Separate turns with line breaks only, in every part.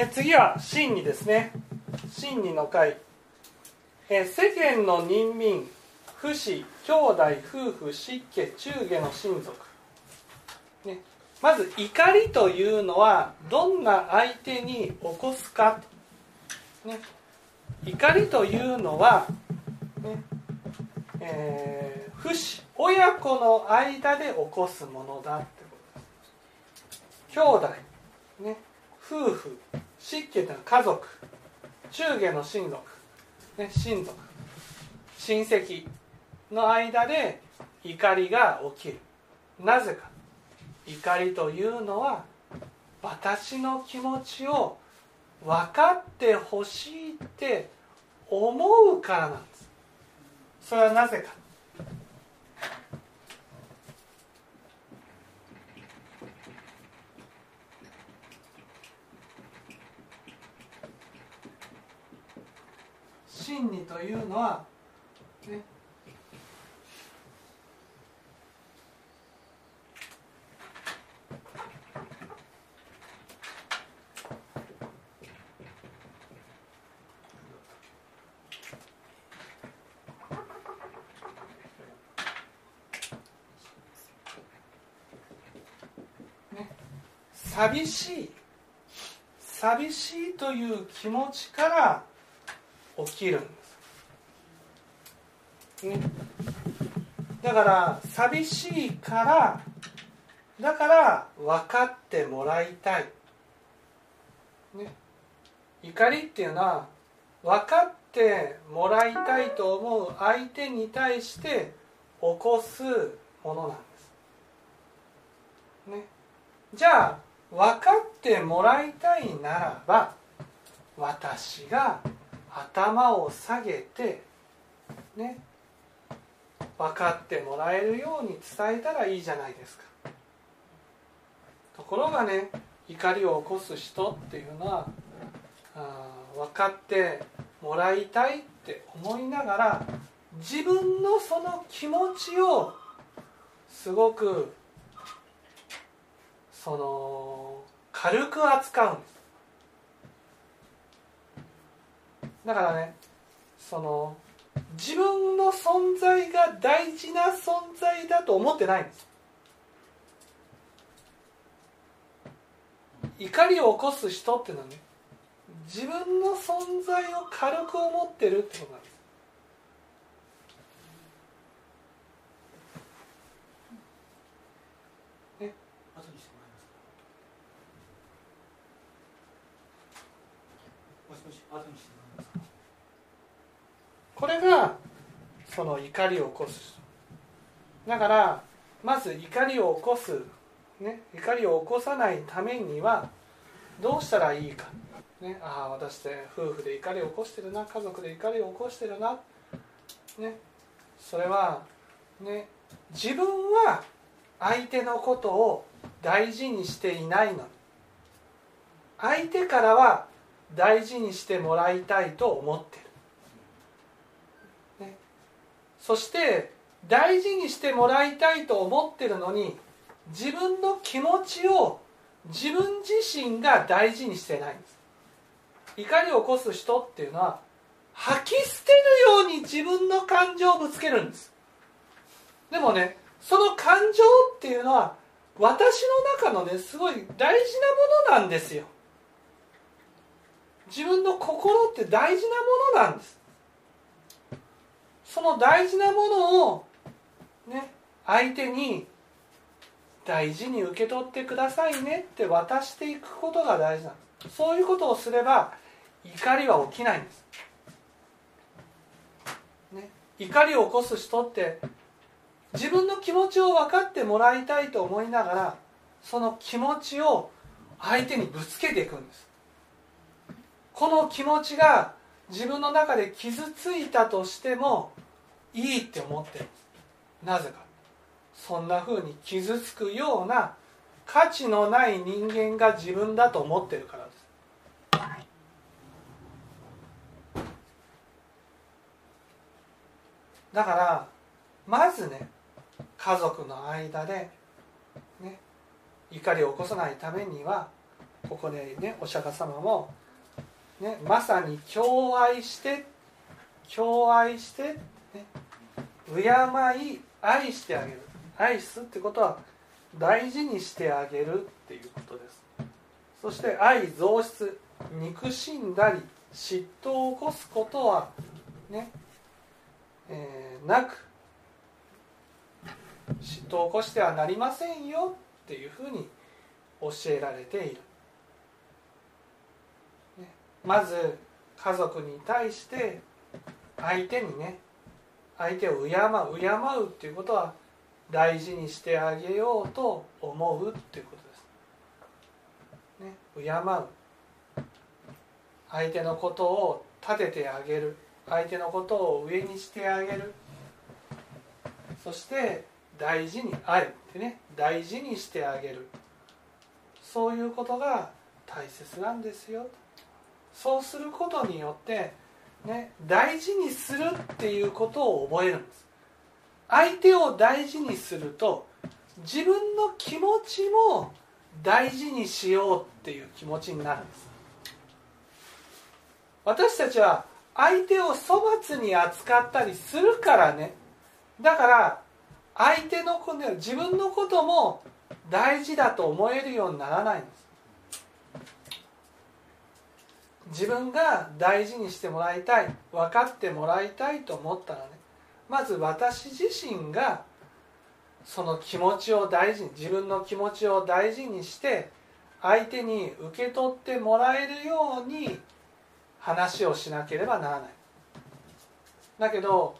え次は真理ですね。真理の会。え世間の人民父子兄弟夫婦湿気中下の親族、ね、まず怒りというのはどんな相手に起こすか、ね、怒りというのは、ね。えー、父子親子の間で起こすものだってことです。兄弟。ね。夫婦。湿気というのは家族。中下の親族、ね、親族。親戚の間で怒りが起きる。なぜか。怒りというのは私の気持ちを分かってほしいって思うからなんです。それはなぜか。真理というのは、ね、寂しい。寂しいという気持ちから起きるんです、ね、だから寂しいからだから分かってもらいたい、ね、怒りっていうのは分かってもらいたいと思う相手に対して起こすものなんです。ね、じゃあ分かってもらいたいならば私が頭を下げてね分かってもらえるように伝えたらいいじゃないですか。ところがね怒りを起こす人っていうのはあ分かってもらいたいって思いながら自分のその気持ちをすごくその軽く扱うんです。だからねその自分の存在が大事な存在だと思ってないんです怒りを起こす人っていうのはね自分の存在を軽く思ってるってことなんです。ね。後にしてもらえますかもしもし後にしてこれがその怒りを起こす。だからまず怒りを起こす、ね、怒りを起こさないためにはどうしたらいいか、ね、ああ私って夫婦で怒りを起こしてるな家族で怒りを起こしてるな、ね、それは、ね、自分は相手のことを大事にしていないの。に相手からは大事にしてもらいたいと思ってる。そして大事にしてもらいたいと思ってるのに自分の気持ちを自分自身が大事にしてない。んです怒りを起こす人っていうのは吐き捨てるように自分の感情をぶつけるんです。でもねその感情っていうのは私の中のねすごい大事なものなんですよ。自分の心って大事なものなんです。その大事なものをね相手に大事に受け取ってくださいねって渡していくことが大事なんですそういうことをすれば怒りは起きないんです、ね、怒りを起こす人って自分の気持ちを分かってもらいたいと思いながらその気持ちを相手にぶつけていくんです。この気持ちが自分の中で傷ついたとしてもいいって思ってるなぜか。そんなふうに傷つくような価値のない人間が自分だと思ってるからです。だからまずね家族の間で、ね、怒りを起こさないためにはここでねお釈迦様も、ね、まさに共愛して共愛して、ね、敬い愛してあげる。愛すってことは大事にしてあげるっていうことです。そして愛増出憎しんだり嫉妬を起こすことはね、えー、なく嫉妬を起こしてはなりませんよっていうふうに教えられている、ね、まず家族に対して相手にね相手を敬う敬うっていうことは大事にしてあげようと思うっていうことです。ね、敬う。相手のことを立ててあげる。相手のことを上にしてあげる。そして大事にあるってね。大事にしてあげる。そういうことが大切なんですよ。そうすることによってね、大事にするっていうことを覚えるんです。相手を大事にすると自分の気持ちも大事にしようっていう気持ちになるんです。私たちは相手を粗末に扱ったりするからね。だから相手の子で自分のことも大事だと思えるようにならないんです。自分が大事にしてもらいたい分かってもらいたいと思ったらねまず私自身がその気持ちを大事に自分の気持ちを大事にして相手に受け取ってもらえるように話をしなければならない。だけど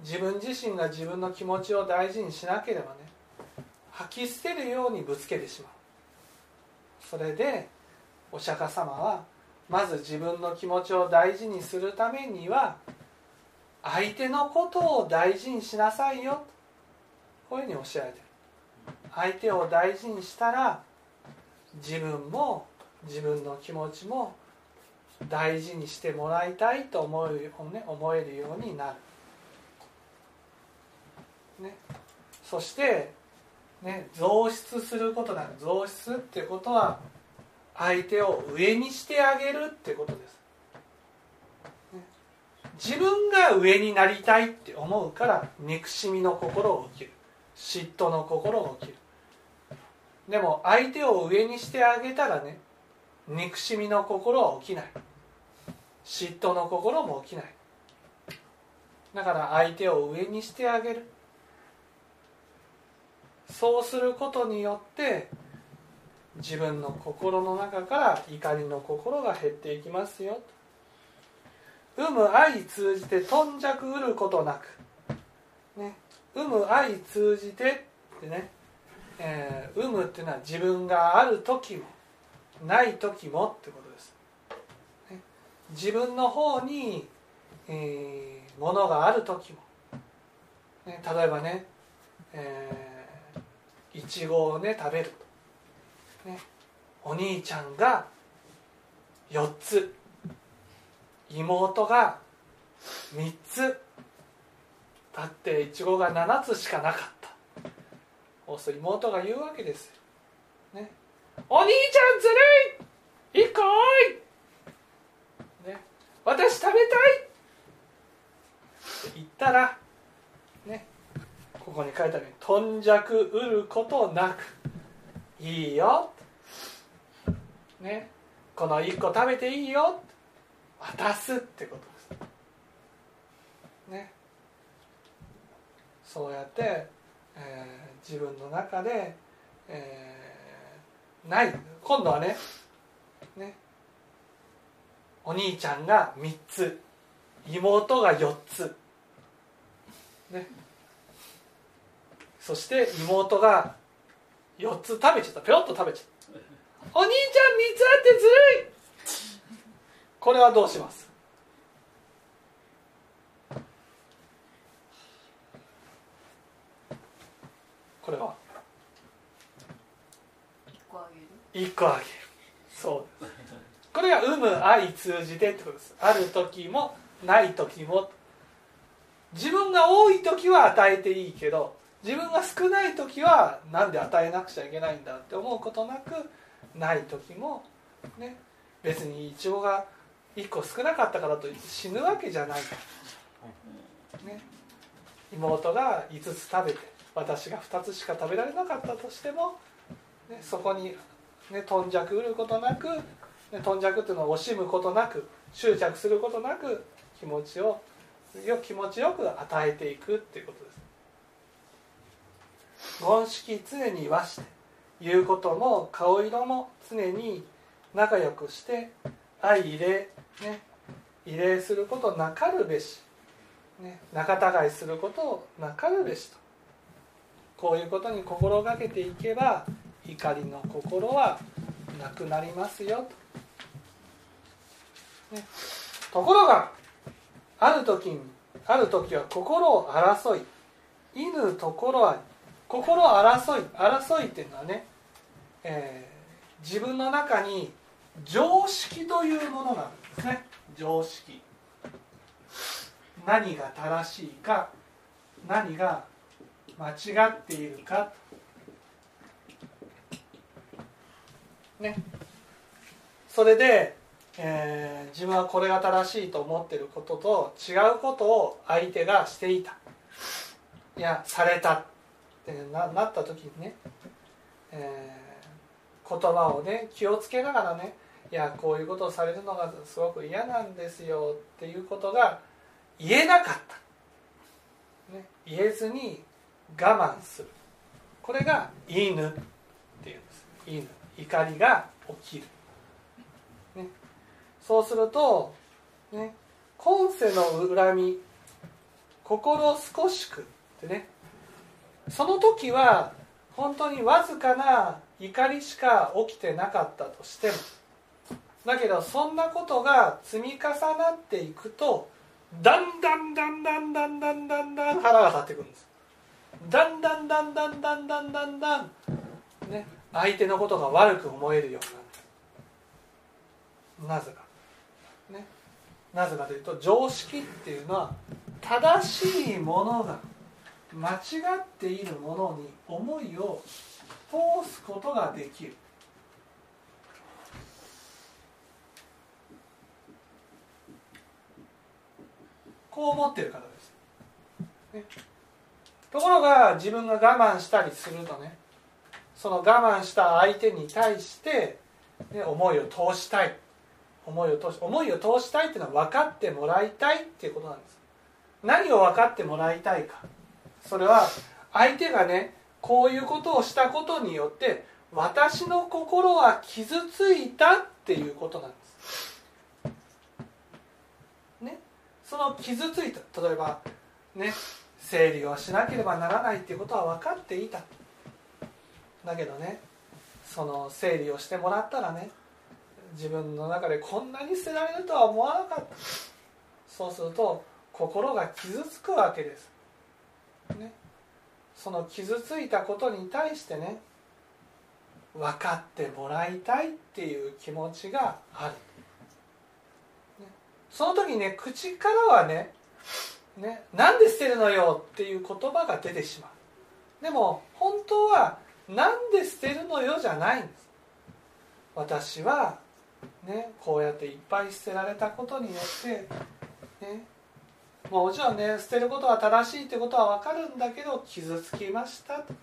自分自身が自分の気持ちを大事にしなければね吐き捨てるようにぶつけてしまう。それでお釈迦様はまず自分の気持ちを大事にするためには相手のことを大事にしなさいよ。こういうふうにおっしゃられてる。相手を大事にしたら自分も自分の気持ちも大事にしてもらいたいと思う、ね、思えるようになる、ね、そして、ね、増出することだ増出ってことは相手を上にしてあげるってことです。自分が上になりたいって思うから憎しみの心を起きる。嫉妬の心が起きる。でも相手を上にしてあげたらね憎しみの心は起きない。嫉妬の心も起きない。だから相手を上にしてあげる。そうすることによって自分の心の中から怒りの心が減っていきますよ。有無愛通じて頓着うることなく、ね、有無愛通じてってね、えー、有無っていうのは自分がある時もない時もってことです、ね、自分の方に、えー、ものがある時も、ね、例えばね、えー、いちごをね食べると。ね、お兄ちゃんが4つ妹が3つだっていちごが7つしかなかった。そうする妹が言うわけです。よ、ね、お兄ちゃんずるい1個多い、ね、私食べたい。って言ったらねここに書いてあるように頓着うることなくいいよ。ね。この1個食べていいよ。渡すってことです。ね。そうやって、えー、自分の中で、えー、ない。今度はねね。お兄ちゃんが3つ。妹が4つ。ね。そして妹が4つ食べちゃった。ペロッと食べちゃった。お兄ちゃん3つあってずるい。これはどうします？これは？1個あげる？そうです。これが有無愛通じてってことです。ある時もない時も。自分が多い時は与えていいけど自分が少ない時は何で与えなくちゃいけないんだって思うことなくない時もね、別にイチゴが1個少なかったからといって死ぬわけじゃない、ね、妹が5つ食べて私が2つしか食べられなかったとしても、ね、そこに、ね、頓着うることなく、ね、頓着っていうのを惜しむことなく執着することなく気持ちをよ気持ちよく与えていくっていうことです。言式常に言わして言うことも顔色も常に仲良くして相入れ、ね、慰霊することなかるべし、ね、仲違いすることなかるべしと。こういうことに心がけていけば怒りの心はなくなりますよと、ね、ところがある時にある時は心を争い犬ところは心争い争いっていうのはね、えー、自分の中に常識というものがあるんですね。常識。何が正しいか何が間違っているか。ね。それで、えー、自分はこれが正しいと思っていることと違うことを相手がしていた。いやされたってななった時にね、えー、言葉をね気をつけながらねいやこういうことをされるのがすごく嫌なんですよっていうことが言えなかった、ね、言えずに我慢する。これが犬っていうんです。犬。怒りが起きる、ね、そうすると、ね、今世の恨み心少しくってねその時は本当にわずかな怒りしか起きてなかったとしてもだけどそんなことが積み重なっていくとだんだんだんだんだんだんだんだん腹が立ってくるんです。だんだんだんだんだんだんだんだんね相手のことが悪く思えるようになる。なぜか。ね。なぜかというと常識っていうのは正しいものが間違っているものに思いを通すことができる。こう思ってる方です、ね、ところが自分が我慢したりするとねその我慢した相手に対して、ね、思いを通したい。思いを通し思いを通したいっていうのは分かってもらいたいっていうことなんです。何を分かってもらいたいか。それは相手がねこういうことをしたことによって私の心は傷ついたっていうことなんです。ね。その傷ついた。例えばね整理をしなければならないっていうことは分かっていた。だけどねその整理をしてもらったらね自分の中でこんなに捨てられるとは思わなかった。そうすると心が傷つくわけです、ね、その傷ついたことに対してね分かってもらいたいっていう気持ちがある。その時ね口からはねねなんで捨てるのよっていう言葉が出てしまう。でも本当はなんで捨てるのよじゃないんです。私はねこうやっていっぱい捨てられたことによってねもちろんね捨てることは正しいってことは分かるんだけど傷つきましたと。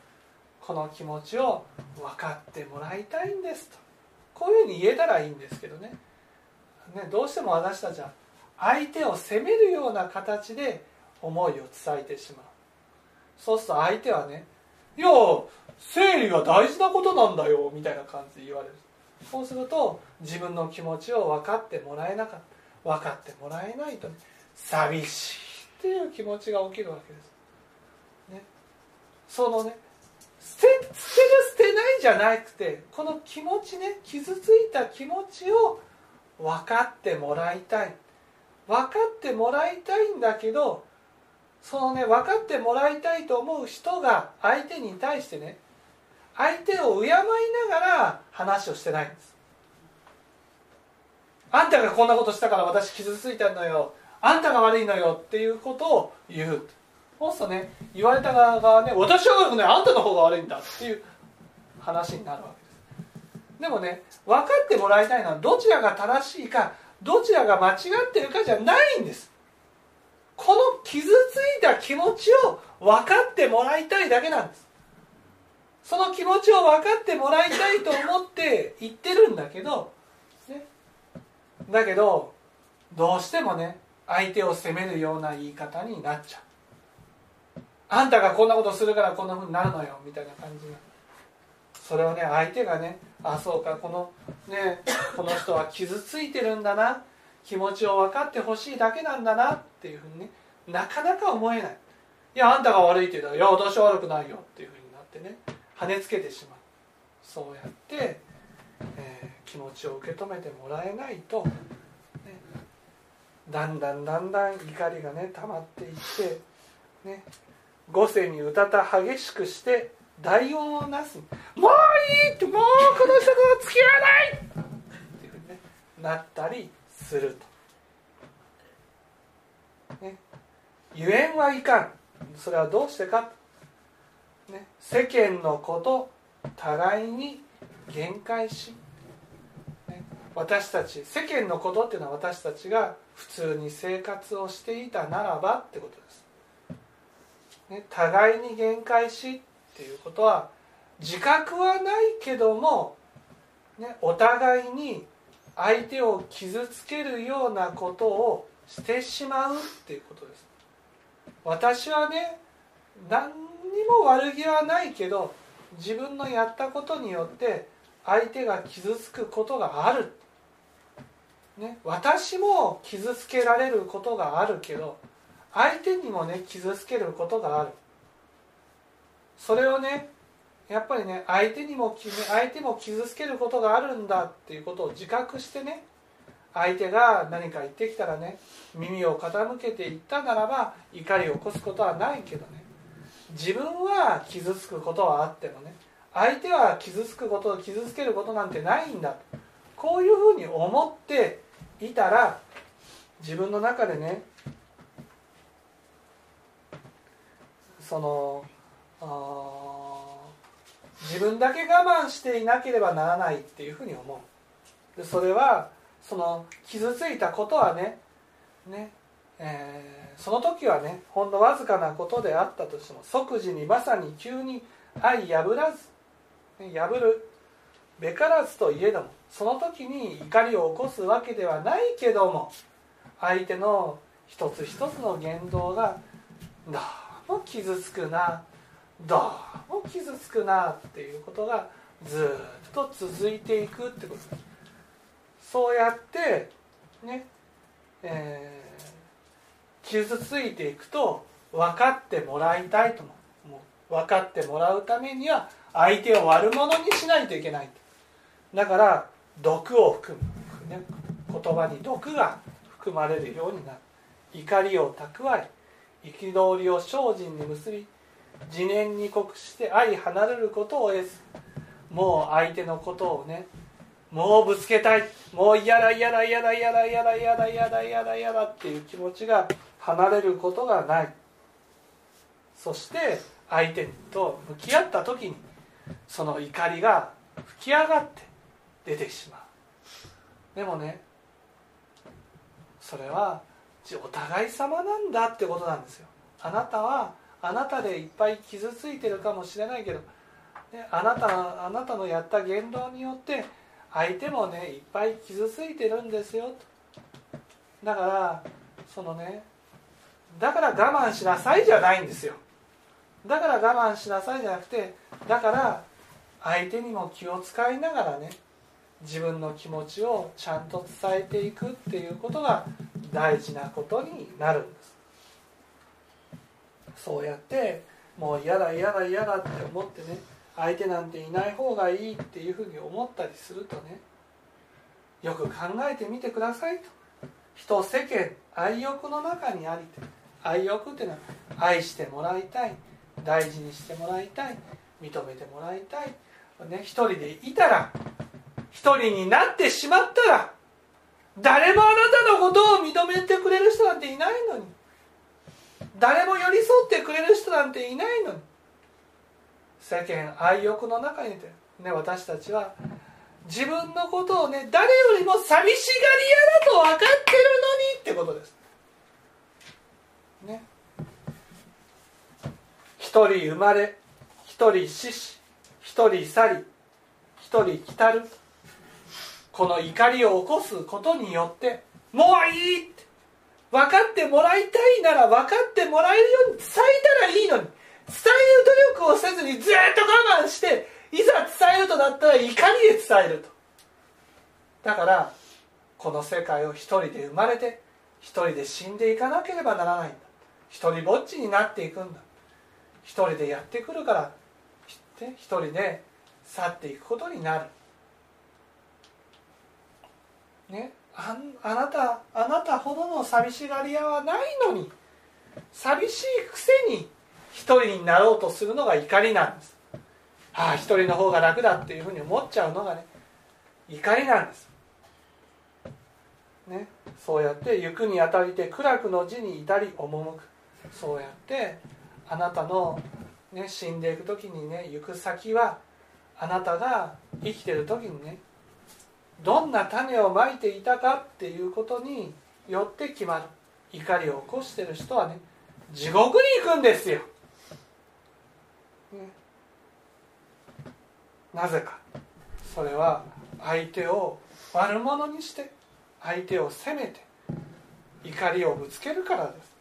この気持ちを分かってもらいたいんですと。こういうふうに言えたらいいんですけどね。ね、どうしても私たちは相手を責めるような形で思いを伝えてしまう。そうすると相手はね「いや生理が大事なことなんだよ」みたいな感じで言われる。そうすると自分の気持ちを分かってもらえなかった。分かってもらえないと、ね、寂しいっていう気持ちが起きるわけです、ね、そのね捨て捨てる捨てないじゃなくてこの気持ちね傷ついた気持ちを分かってもらいたい。分かってもらいたいんだけどそのね分かってもらいたいと思う人が相手に対してね相手を敬いながら話をしてないんです。あんたがこんなことしたから私傷ついたのよ。あんたが悪いのよっていうことを言う。そうするとね言われた側がね私は悪くないあんたの方が悪いんだっていう話になるわけです。でもね分かってもらいたいのはどちらが正しいかどちらが間違ってるかじゃないんです。この傷ついた気持ちを分かってもらいたいだけなんです。その気持ちを分かってもらいたいと思って言ってるんだけど、ね、だけどどうしてもね相手を責めるような言い方になっちゃう。あんたがこんなことするからこんなふうになるのよみたいな感じが。それをね相手がねあそうかこのね この人は傷ついてるんだな。気持ちを分かってほしいだけなんだな。っていうふうにねなかなか思えない。いやあんたが悪いって言うたら「いや私は悪くないよ」っていうふうになってね跳ねつけてしまう。そうやって、えー、気持ちを受け止めてもらえないと、だんだんだんだん怒りがね溜まっていってね五世にうたた激しくして大音をなす。もういいってもうこの人と付き合わない！っていうふうに、ね、なったりすると、ね、ゆえんはいかん。それはどうしてか、ね、世間のこと互いに限界し、私たち世間のことっていうのは私たちが普通に生活をしていたならばってことです、ね、互いに限界しっていうことは自覚はないけども、ね、お互いに相手を傷つけるようなことをしてしまうっていうことです。私はね何にも悪気はないけど自分のやったことによって相手が傷つくことがある、ね、私も傷つけられることがあるけど相手にもね傷つけることがある。それをねやっぱりね相手にも相手も傷つけることがあるんだっていうことを自覚してね相手が何か言ってきたらね耳を傾けていったならば怒りを起こすことはないけどね自分は傷つくことはあってもね相手は傷つくこと傷つけることなんてないんだこういうふうに思っていたら自分の中でねその自分だけ我慢していなければならないっていうふうに思う。でそれはその傷ついたことはねね、えー、その時はねほんのわずかなことであったとしても即時にまさに急に相破らず、ね、破る。べからずといえどもその時に怒りを起こすわけではないけども相手の一つ一つの言動がどうも傷つくなどうも傷つくなっていうことがずっと続いていくってこと。そうやってねえー、傷ついていくと分かってもらいたいと思う分かってもらうためには相手を悪者にしないといけないだから毒を含む、ね、言葉に毒が含まれるようになる怒りを蓄え憤りを精進に結び自念に酷して相離れることを得ずもう相手のことをねもうぶつけたいもう嫌だ嫌だ嫌だ嫌だ嫌だ嫌だ嫌だ嫌だ嫌だっていう気持ちが離れることがないそして相手と向き合った時にその怒りが吹き上がって出てしまう。でもねそれはお互い様なんだってことなんですよ。あなたはあなたでいっぱい傷ついてるかもしれないけど、ね、あなたあなたのやった言動によって相手もねいっぱい傷ついてるんですよ。だからそのねだから我慢しなさいじゃないんですよ。だから我慢しなさいじゃなくてだから相手にも気を使いながらね自分の気持ちをちゃんと伝えていくっていうことが大事なことになるんです。そうやってもう嫌だ嫌だ嫌だって思ってね相手なんていない方がいいっていうふうに思ったりするとねよく考えてみてくださいと。人世間愛欲の中にありて愛欲っていうのは愛してもらいたい大事にしてもらいたい認めてもらいたい、ね、一人でいたら一人になってしまったら誰もあなたのことを認めてくれる人なんていないのに。誰も寄り添ってくれる人なんていないのに。世間愛欲の中にて、ね、私たちは自分のことをね誰よりも寂しがり屋だと分かってるのにってことです。ね。一人生まれ一人死し一人去り一人来たる。この怒りを起こすことによってもういいって。分かってもらいたいなら分かってもらえるように伝えたらいいのに。伝える努力をせずにずっと我慢していざ伝えるとなったら怒りで伝えると。だからこの世界を一人で生まれて一人で死んでいかなければならないんだ。一人ぼっちになっていくんだ。一人でやってくるから一人で去っていくことになる。ねああなたあなたほどの寂しがり屋はないのに寂しいくせに一人になろうとするのが怒りなんです。ああ一人の方が楽だっていうふうに思っちゃうのがね怒りなんです。ねそうやって行くにあたりて苦楽の字に至り赴く。そうやってあなたの、ね、死んでいく時にね行く先はあなたが生きてる時にねどんな種をまいていたかっていうことによって決まる。怒りを起こしてる人はね地獄に行くんですよ、ね、なぜか。それは相手を悪者にして相手を責めて怒りをぶつけるからです。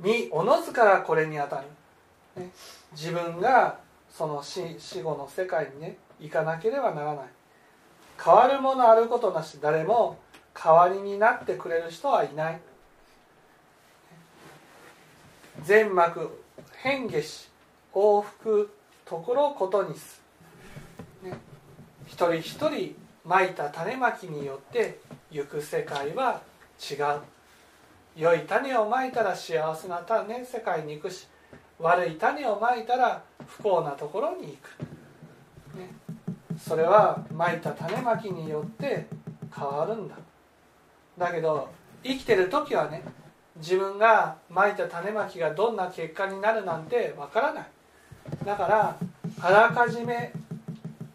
におのずからこれにあたる、ね、自分がその死死後の世界にね行かなければならない。変わるものあることなし誰も代わりになってくれる人はいない。全幕変化し往復ところことにす、ね、一人一人まいた種まきによって行く世界は違う。良い種をまいたら幸せな種世界に行くし悪い種をまいたら不幸なところに行く、ね、それはまいた種まきによって変わるんだ。だけど生きてる時はね自分がまいた種まきがどんな結果になるなんてわからない。だからあらかじめ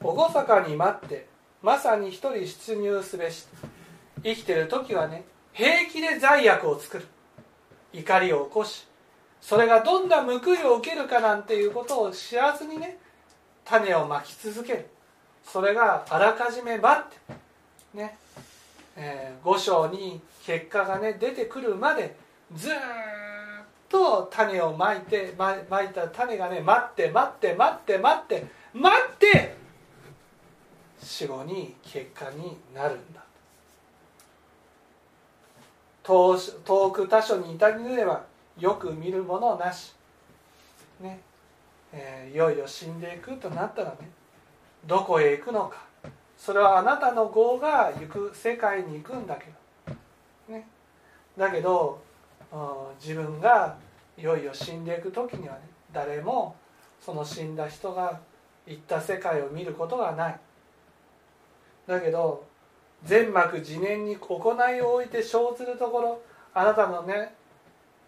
厳かに待ってまさに一人出入すべし生きてる時はね平気で罪悪を作る。怒りを起こしそれがどんな報いを受けるかなんていうことを知らずにね種をまき続ける。それがあらかじめ待って。ね、えー、五章に結果がね出てくるまでずっと種をまいてままいた種がね待って待って待って待って待って死後に結果になるんだ。遠遠く他所に至りぬればよく見るものなし。ね。えー、いよいよ死んでいくとなったらねどこへ行くのか。それはあなたの業が行く世界に行くんだけど、ね、だけど自分がいよいよ死んでいく時にはね誰もその死んだ人が行った世界を見ることがない。だけど全幕自念に行いを置いて生ずるところあなたのね、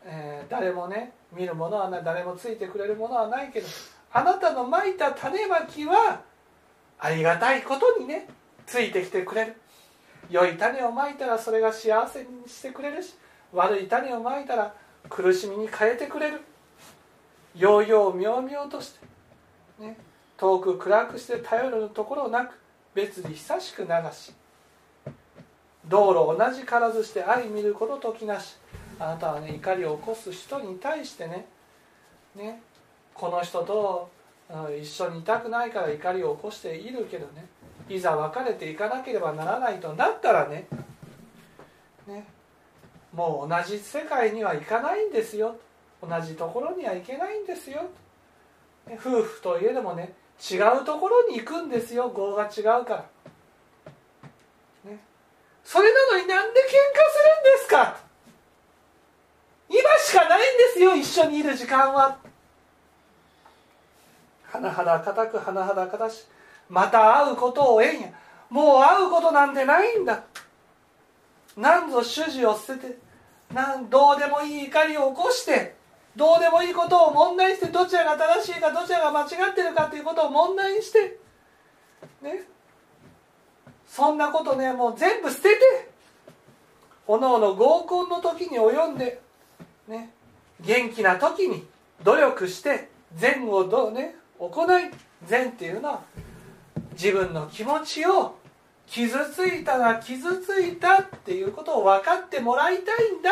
えー、誰もね見るものはない誰もついてくれるものはないけどあなたのまいた種まきはありがたいことにねついてきてくれる。良い種をまいたらそれが幸せにしてくれるし悪い種をまいたら苦しみに変えてくれる。ようよう妙々として、ね、遠く暗くして頼るところなく別に久しく流し道路同じからずして相見ることときなしあなたはね怒りを起こす人に対してねねこの人と一緒にいたくないから怒りを起こしているけどね。いざ別れていかなければならないとなったらね。ね。もう同じ世界には行かないんですよ。同じところには行けないんですよ。夫婦といえどもね違うところに行くんですよ。業が違うから、ね、それなのになんで喧嘩するんですか？今しかないんですよ一緒にいる時間は。甚だ固く甚だ固しまた会うことをえんや。もう会うことなんてないんだ。なんぞ主事を捨ててなんどうでもいい怒りを起こしてどうでもいいことを問題にしてどちらが正しいかどちらが間違ってるかということを問題にしてね。そんなことねもう全部捨てておのおの合コンの時に及んでね。元気な時に努力して善をどうね。行い善っていうのは自分の気持ちを傷ついたら傷ついたっていうことを分かってもらいたいんだ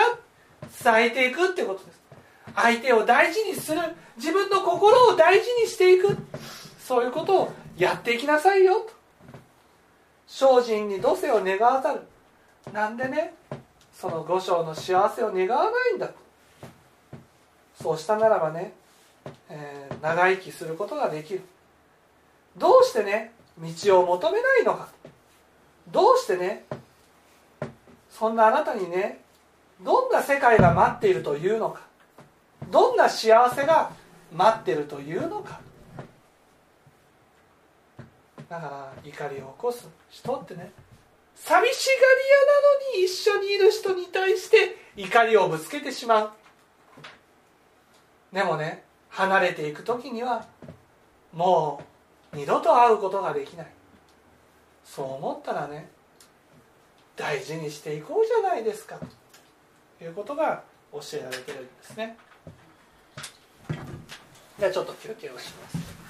伝えていくってことです。相手を大事にする。自分の心を大事にしていく。そういうことをやっていきなさいよと。精進に土世を願わざる。なんでね？その五章の幸せを願わないんだそうしたならばね、えー、長生きすることができる。どうしてね道を求めないのか。どうしてねそんなあなたにねどんな世界が待っているというのか。どんな幸せが待っているというのか。だから怒りを起こす人ってね寂しがり屋なのに一緒にいる人に対して怒りをぶつけてしまう。でもね離れていく時にはもう二度と会うことができない。そう思ったらね大事にしていこうじゃないですか。ということが教えられてるんですね。じゃちょっと休憩をします。